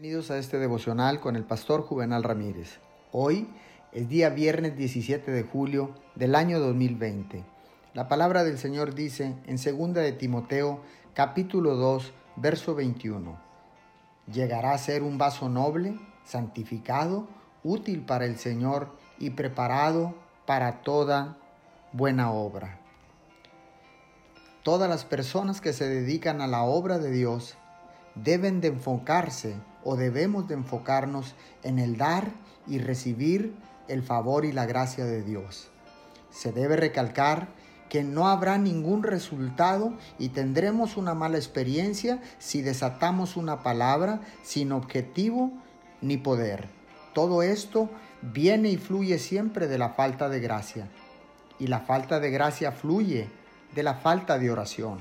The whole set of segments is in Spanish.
Bienvenidos a este devocional con el pastor Juvenal Ramírez. Hoy es día viernes 17 de julio del año 2020. La palabra del Señor dice en 2 de Timoteo capítulo 2 verso 21. Llegará a ser un vaso noble, santificado, útil para el Señor y preparado para toda buena obra. Todas las personas que se dedican a la obra de Dios deben de enfocarse o debemos de enfocarnos en el dar y recibir el favor y la gracia de Dios. Se debe recalcar que no habrá ningún resultado y tendremos una mala experiencia si desatamos una palabra sin objetivo ni poder. Todo esto viene y fluye siempre de la falta de gracia. Y la falta de gracia fluye de la falta de oración.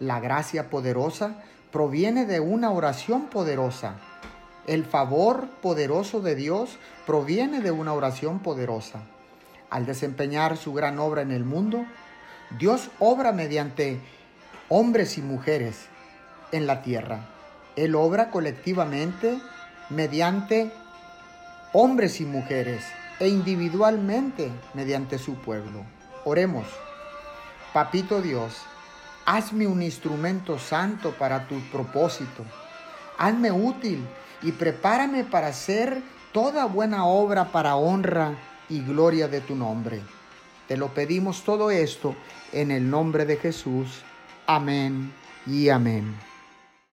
La gracia poderosa proviene de una oración poderosa. El favor poderoso de Dios proviene de una oración poderosa. Al desempeñar su gran obra en el mundo, Dios obra mediante hombres y mujeres en la tierra. Él obra colectivamente mediante hombres y mujeres e individualmente mediante su pueblo. Oremos. Papito Dios, Hazme un instrumento santo para tu propósito. Hazme útil y prepárame para hacer toda buena obra para honra y gloria de tu nombre. Te lo pedimos todo esto en el nombre de Jesús. Amén y amén.